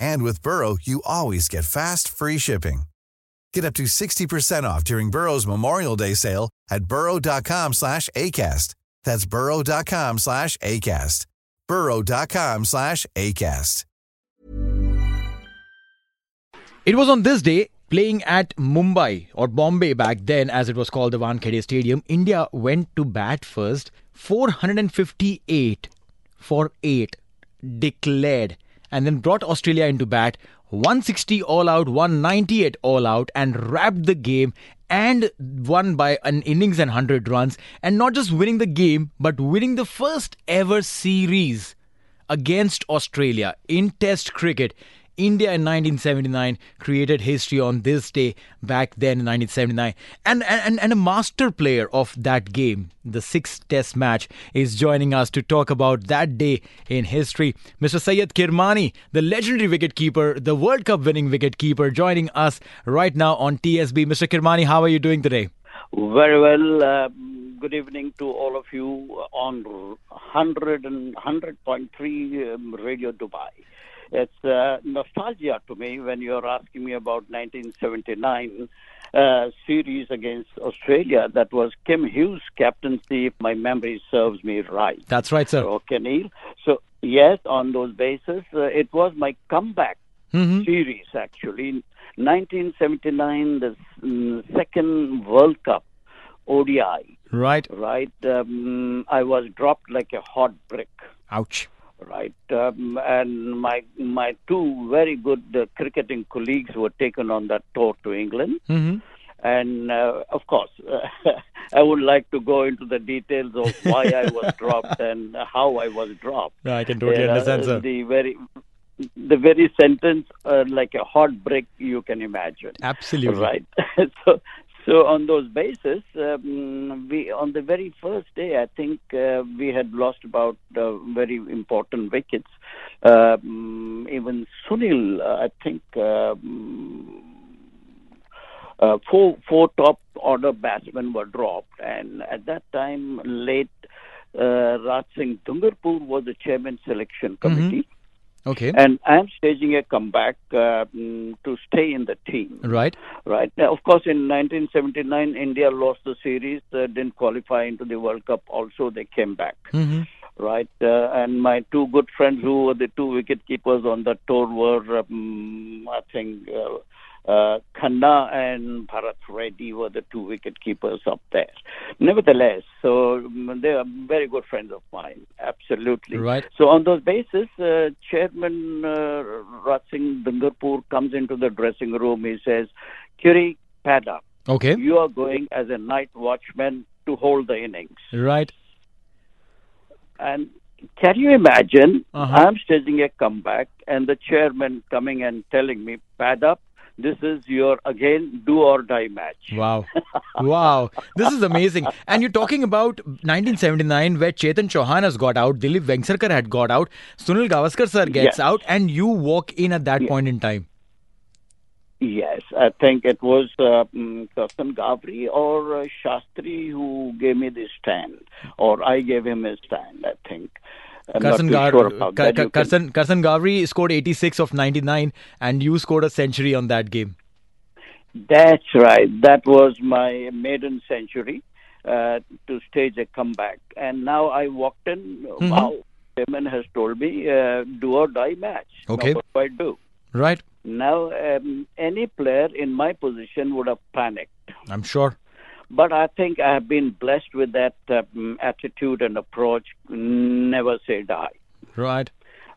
And with Burrow, you always get fast, free shipping. Get up to 60% off during Burrow's Memorial Day sale at burrow.com slash ACAST. That's burrow.com slash ACAST. burrow.com slash ACAST. It was on this day, playing at Mumbai or Bombay back then, as it was called the Wankhede Stadium, India went to bat first. 458 for 8 declared and then brought Australia into bat. 160 all out, 198 all out, and wrapped the game and won by an innings and 100 runs. And not just winning the game, but winning the first ever series against Australia in Test cricket. India in 1979 created history on this day back then in 1979. And, and, and a master player of that game, the sixth test match, is joining us to talk about that day in history. Mr. Syed Kirmani, the legendary wicketkeeper, the World Cup winning wicketkeeper, joining us right now on TSB. Mr. Kirmani, how are you doing today? Very well. Uh, good evening to all of you on 100 and 100.3 um, Radio Dubai. It's uh, nostalgia to me when you're asking me about 1979 uh, series against Australia. That was Kim Hughes' captaincy, if my memory serves me right. That's right, sir. Okay, Neeil. So, yes, on those bases, uh, it was my comeback Mm-hmm. series, actually. 1979, the mm, second World Cup ODI, Right. right? Um, I was dropped like a hot brick Ouch. Right? Um, and my my two very good uh, cricketing colleagues were taken on that tour to England, Mm-hmm. and uh, of course, I would like to go into the details of why I was dropped and how I was dropped. I can totally Uh, understand, sir. The very the very sentence, uh, like a heartbreak you can imagine. Absolutely. Right. so, so on those bases, um, we on the very first day, I think uh, we had lost about uh, very important wickets. Um, even Sunil, uh, I think. Um, uh, four four top order batsmen were dropped, and at that time, late uh, Raj Singh Dungarpur was the chairman selection committee, Okay. and I am staging a comeback uh, mm, to stay in the team. Right. Right. Now, of course, in 1979, India lost the series, uh, didn't qualify into the World Cup. Also, they came back. Mm-hmm. Right. Uh, and my two good friends, who were the two wicket keepers on that tour, were um, I think. Uh, Khanna and Bharat Reddy were the two wicket keepers up there. Nevertheless, so um, they are very good friends of mine. Absolutely. Right. So on those basis, uh, Chairman uh, Raj Singh Dungarpur comes into the dressing room. He says, "Kiri, pad up. Okay. You are going as a night watchman to hold the innings." Right. And can you imagine? Uh-huh. I'm staging a comeback, and the chairman coming and telling me, "Pad up. This is your again do or die match." Wow. wow. This is amazing. And you're talking about 1979 where Chetan Chauhan has got out, Dilip Vengsarkar had got out, Sunil Gavaskar sir gets Yes. out, and you walk in at that Yeah. point in time. Yes, I think it was uh, mm, Ghavri or uh, Shastri who gave me this stand, or I gave him a stand, I think. Karsan, Gar- sure about Ka- that. Ka- Karsan, Karsan Ghavri scored 86 of 99, and you scored a century on that game. That's right. That was my maiden century uh, to stage a comeback. And now I walked in. Mm-hmm. Wow, Chairman has told me uh, do or die match. Okay. Now, what do I do? Right? Now, um, any player in my position would have panicked. I'm sure. But I think I have been blessed with that um, attitude and approach. Never say die. Right.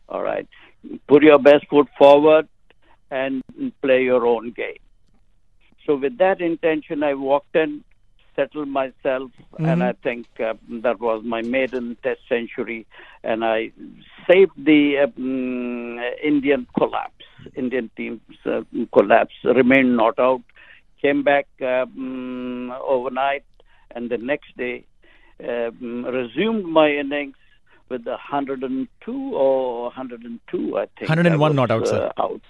All right. Put your best foot forward and play your own game. So, with that intention, I walked in, settled myself, and I think uh, that was my maiden test century, and I saved the um, Indian collapse. Indian team's uh, collapse, remained not out, came back um, overnight, and the next day um, resumed my innings with 102 or 102, I think. 101 was, not out, sir. uh, out.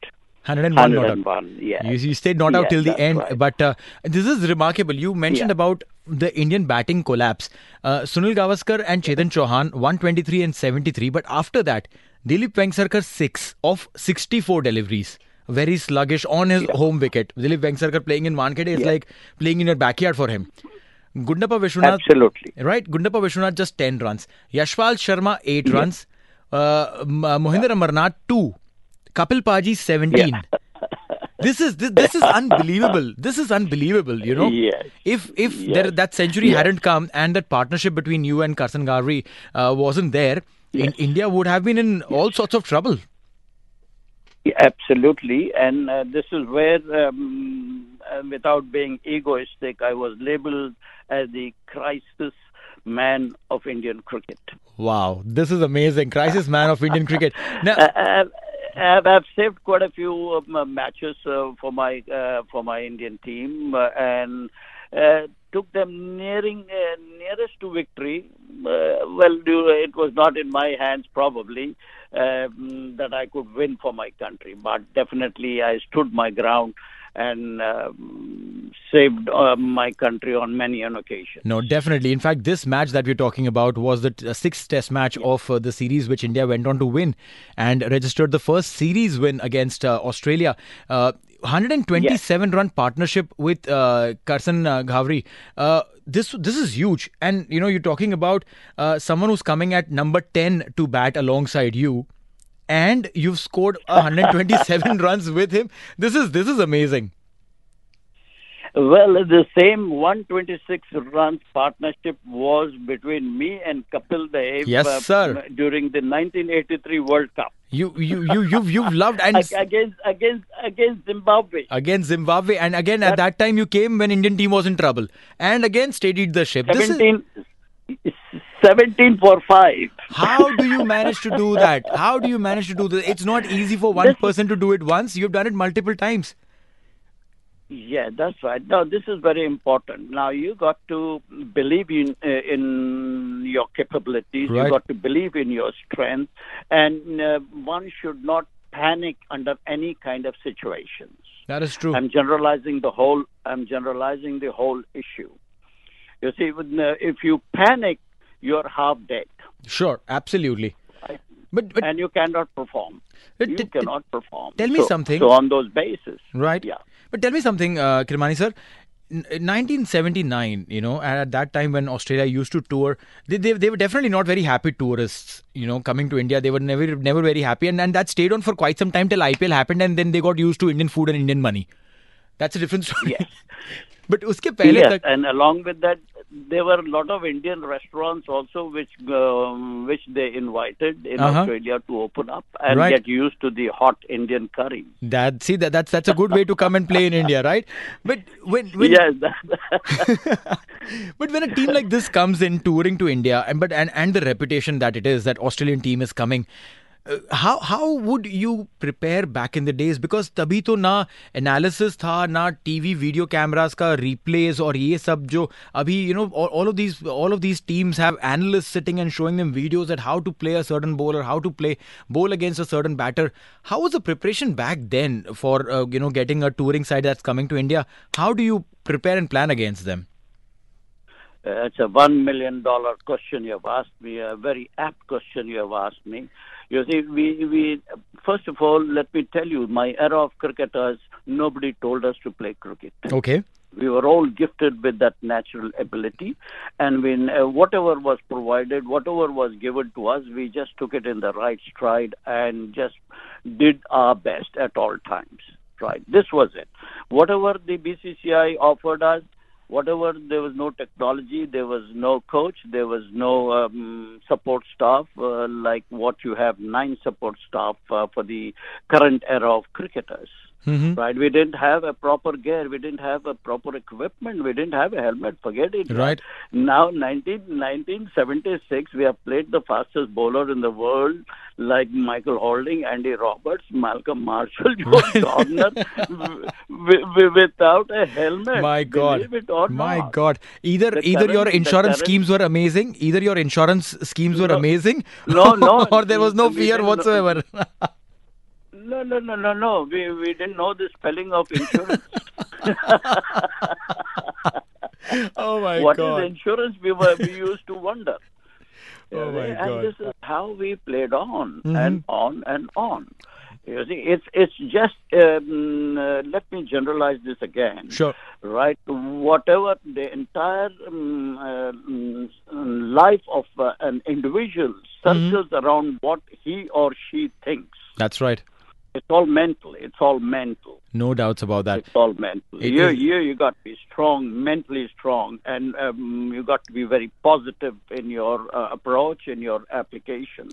101 not out. yeah. You, you stayed not out till the end, right. but uh, this is remarkable. You mentioned Yeah. about the Indian batting collapse. Uh, Sunil Gavaskar and Chetan Chauhan 123 and 73, but after that, Dilip Vengsarkar 6 of 64 deliveries. Very sluggish on his home wicket. Dilip Vengsarkar playing in Wankhede is Yeah. like playing in your backyard for him. Gundappa Vishwanath, Absolutely. right? Gundappa Vishwanath just 10 runs. Yashpal Sharma 8 runs. Uh, uh, Mohinder Amarnath 2. Kapil Paji 17. This is this, this is unbelievable. This is unbelievable. You know, Yes. if if Yes. there, that century Yes. hadn't come and that partnership between you and Karsan Ghavri uh, wasn't there, in, India would have been in all sorts of trouble. Yeah, Absolutely, and uh, this is where, um, uh, without being egoistic, I was labeled as the crisis man of Indian cricket. Wow, this is amazing. Crisis man of Indian cricket. Now, Uh, I've, I've saved quite a few um, uh, matches uh, for my uh, for my Indian team uh, and uh, took them nearing uh, nearest to victory. Uh, well, it was not in my hands probably um, that I could win for my country, but definitely I stood my ground and um, saved uh, my country on many an occasion. No, definitely. In fact, this match that we're talking about was the t- uh, sixth test match of uh, the series, which India went on to win and registered the first series win against uh, Australia. Uh, 127 run partnership with uh, Karsan uh, Ghavri. Uh, this this is huge, and you know you're talking about uh, someone who's coming at number 10 to bat alongside you, and you've scored 127 runs with him. This is this is amazing. Well, the same 126 runs partnership was between me and Kapil Dev Yes, uh, sir. during the 1983 World Cup You you you you've you've loved and against against against Zimbabwe. against Zimbabwe. And again, at that time, you came when Indian team was in trouble, and again steadied the ship. This is, 17, 17 for 5. how do you manage to do that? How do you manage to do this? It's not easy for one person to do it once. You've done it multiple times. Yeah, that's right. Now, this is very important. Now, you got to believe in uh, in your capabilities. Right. You got to believe in your strength, and uh, one should not panic under any kind of situations. That is true. I'm generalizing the whole. I'm generalizing the whole issue. You see, uh, if you panic, you're half dead, Sure, absolutely. But but and you cannot perform. But You t- t- cannot perform. tell me So- something. So on those bases, right. Yeah. But tell me something, uh, Kirmani sir. N- 1979, you know, at that time when Australia used to tour, they, they, they were definitely not very happy tourists, you know, coming to India. They were never never very happy, and, and that stayed on for quite some time till IPL happened, and then they got used to Indian food and Indian money. That's a different story. Yes but उसके पहले yes, तक and along with that, there were a lot of Indian restaurants also which um, which they invited in Uh-huh. Australia to open up and Right. get used to the hot Indian curry. that see that that's that's a good way to come and play in India, right? But when when yes, that, but when a team like this comes in touring to India, and but and, and the reputation that it is that Australian team is coming, uh, how how would you prepare back in the days? Because तभी तो ना analysis था ना TV video cameras का replays और ये सब जो अभी you know all, all of these all of these teams have analysts sitting and showing them videos that how to play a certain bowler, how to play bowl against a certain batter. How was the preparation back then for uh, you know getting a touring side that's coming to India? How do you prepare and plan against them? Uh, it's a one million dollar question you have asked me, a very apt question you have asked me. You see, we, we first of all, let me tell you, my era of cricketers, nobody told us to play cricket. Okay. We were all gifted with that natural ability, and when uh, whatever was provided, whatever was given to us, we just took it in the right stride and just did our best at all times. Right, this was it. Whatever the BCCI offered us, whatever there was no technology, there was no coach, there was no um, support staff uh, like what you have nine support staff uh, for the current era of cricketers. Mm-hmm. Right, we didn't have a proper gear, we didn't have a proper equipment, we didn't have a helmet. Forget it. Right. Now, 19, 1976, we have played the fastest bowler in the world, like Michael Holding, Andy Roberts, Malcolm Marshall, Joe Garner, w- w- without a helmet. My God. Believe it or My not. God. Either The either your current- the insurance schemes were amazing, either your insurance schemes were No. amazing, No, no, or there was no fear whatsoever. No, no, no, no, no. We we didn't know the spelling of insurance. oh my What God. What is insurance? We were we used to wonder. Oh, my and God. this is how we played on Mhm. and on and on. You see, it's it's just. Um, uh, let me generalize this again. Sure. Right. Whatever the entire um, uh, mm, life of uh, an individual circles Mm-hmm. around what he or she thinks. That's right. It's all mental. It's all mental. No doubts about that. It's all mental. It you, is- you, you got to be strong, mentally strong, and um, you got to be very positive in your uh, approach, in your application.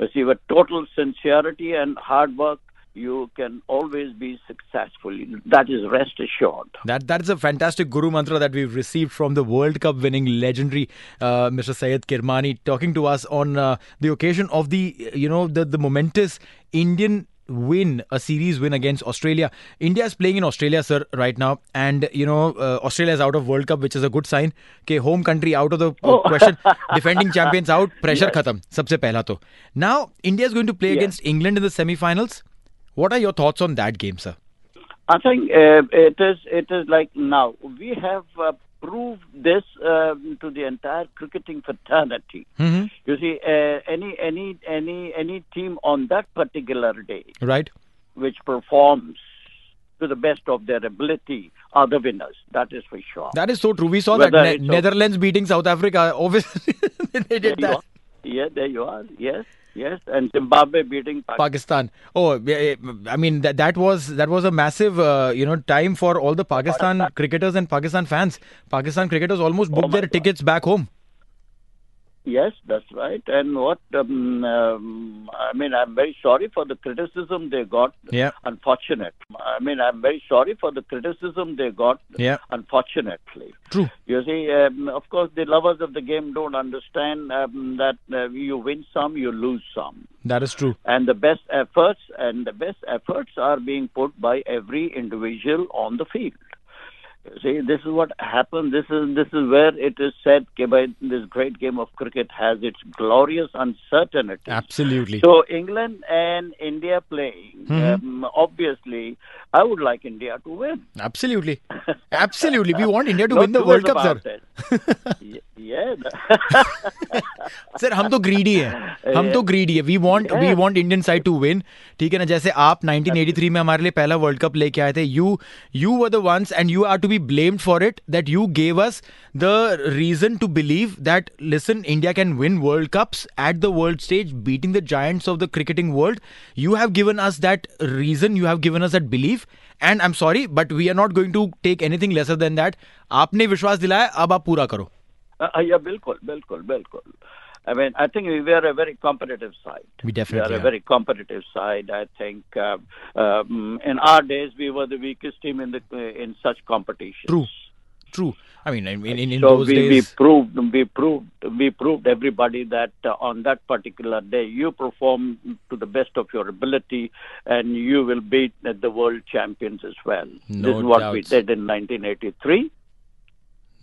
You see, with total sincerity and hard work, you can always be successful. That is rest assured. That that is a fantastic guru mantra that we've received from the World Cup winning legendary uh, Mr. Syed Kirmani talking to us on uh, the occasion of the you know the the momentous Indian win a series win against australia. India is playing in australia sir right now. And you know uh, australia is out of world cup which is a good sign. Okay home country out of the oh. question. Defending champions out pressure yes. khatam sabse pehla to. Now india is going to play yes. against england in the semi finals what are your thoughts on that game sir? I think uh, it is it is like now. We have uh, proved this um, to the entire cricketing fraternity. Mhm. You see, uh, any any any any team on that particular day right which performs to the best of their ability are the winners. That is for sure. That is so true. We saw Whether that ne- Netherlands beating South Africa. Obviously, they did you that. Yeah, there you are. Yes, yes, and Zimbabwe beating Pakistan. Pakistan. Oh, I mean that that was that was a massive uh, you know time for all the Pakistan cricketers and Pakistan fans. Pakistan cricketers almost booked Oh their God. tickets back home. Yes, that's right. And what um, um, I mean, I'm very sorry for the criticism they got. Yeah. Unfortunate. I mean, I'm very sorry for the criticism they got. Yeah. Unfortunately. True. You see, um, of course, the lovers of the game don't understand um, that uh, you win some, you lose some. That is true. And the best efforts and the best efforts are being put by every individual on the field. See, this is what happened. This is this is where it is said by this great game of cricket has its glorious uncertainty. Absolutely. So England and India playing. Mm-hmm. Um, obviously, I would like India to win. Absolutely. Absolutely. We want India to win the World Cup, sir. about sir हम तो greedy हैं. हम तो greedy है. We want we. Want Indian side to win ठीक है ना? जैसे आप 1983 में हमारे लिए पहला वर्ल्ड कप लेके आए थे you you were the ones and you are to be blamed for it that you gave us the reason to believe that listen India can win world cups at the world stage beating the giants of the cricketing world you have given us that reason you have given us that believe and I am sorry but we are not going to take anything lesser than that आपने विश्वास दिलाया अब आप पूरा करो। Uh, yeah, bilkul, bilkul, bilkul. I mean, I think we are a very competitive side. We definitely we are are. a very competitive side. I think uh, um, in our days we were the weakest team in the in such competitions. True. True. I mean, in, in, in so those we, we proved we proved we proved everybody that uh, on that particular day you perform to the best of your ability and you will beat uh, the world champions as well. No this is what we did in 1983.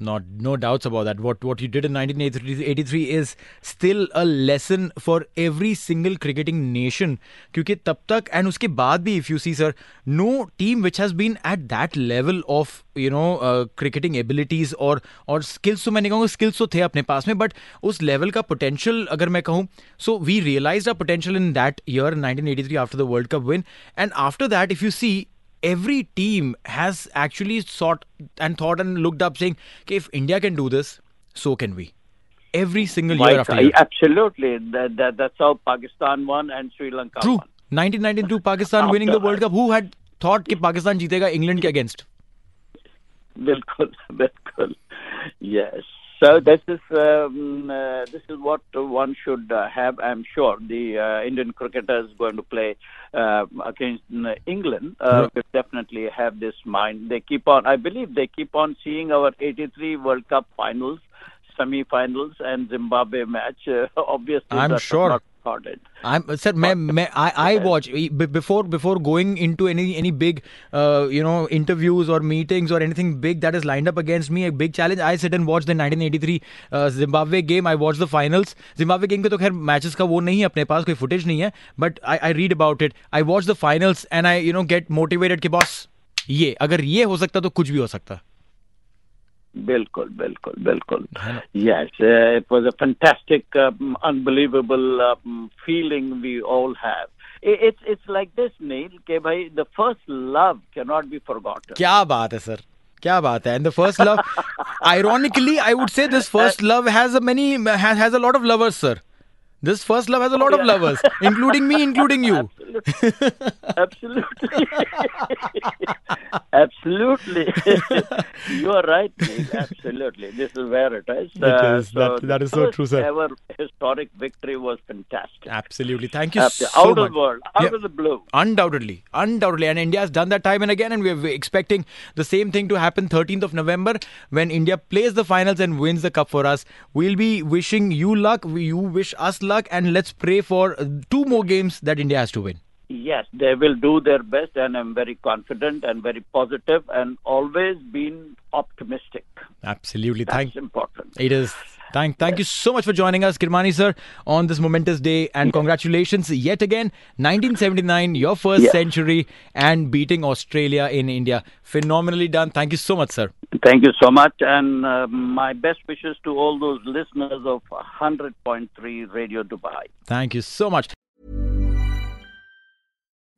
Not, no doubts about that. What what you did in 1983 is still a lesson for every single cricketing nation. क्योंकि तब तक and उसके बाद भी if you see sir, no team which has been at that level of you know uh, cricketing abilities or or skills तो मैं नहीं कहूँगा skills तो थे अपने पास में but उस level का potential अगर मैं कहूँ so we realized our potential in that year 1983 after the World Cup win and after that if you see every team has actually sought and thought and looked up saying, okay, if India can do this, so can we. Every single year after year. Absolutely. That, that, that's how Pakistan won and Sri Lanka True. won. 1992 Pakistan winning the World Cup. Who had thought that Pakistan जीतेगा England के against? बिल्कुल बिल्कुल yes so this is um, uh, this is what one should uh, have. I'm sure the uh, Indian cricketers going to play uh, against uh, England uh, will definitely have this mind. They keep on. I believe they keep on seeing our '83 World Cup finals, semi-finals, and Zimbabwe match. obviously, I'm sure. Not recorded. I'm sir, मैं, मैं, I, I watch before before going into any any big uh, you know interviews or meetings or anything big that is lined up against me a big challenge. I sit and watch the 1983 uh, Zimbabwe game. I watch the finals. Zimbabwe game के तो खैर matches का वो नहीं है अपने पास कोई footage नहीं है. But I I read about it. I watch the finals and I you know get motivated कि boss ये अगर ये हो सकता तो कुछ भी हो सकता. Bilkul, Bilkul, Bilkul. Yes, uh, it was a fantastic, um, unbelievable um, feeling we all have. It's it's like this, Neeil. Ke bhai, the first love cannot be forgotten. क्या बात है सर क्या बात है and the first love ironically I would say this first love has many has a lot of lovers sir this first love has a lot of lovers including me including you absolutely, absolutely. you are right, Absolutely. This is where it is. It uh, is. So that, that is so true, sir. Ever historic victory was fantastic. Absolutely. Thank you so out much. of the world, out yeah. of the blue. Undoubtedly. Undoubtedly. And India has done that time and again, and we're expecting the same thing to happen 13th of November when India plays the finals and wins the cup for us. We'll be wishing you luck. You wish us luck and let's pray for two more games that India has to win. Yes, they will do their best, and I'm very confident and very positive, and always been optimistic. Absolutely, That's thank important. It is. Thank, thank you so much for joining us, Kirmani sir, on this momentous day, and congratulations yet again, 1979, your first century, and beating Australia in India. Phenomenally done. Thank you so much, sir. Thank you so much, and uh, my best wishes to all those listeners of 100.3 Radio Dubai. Thank you so much.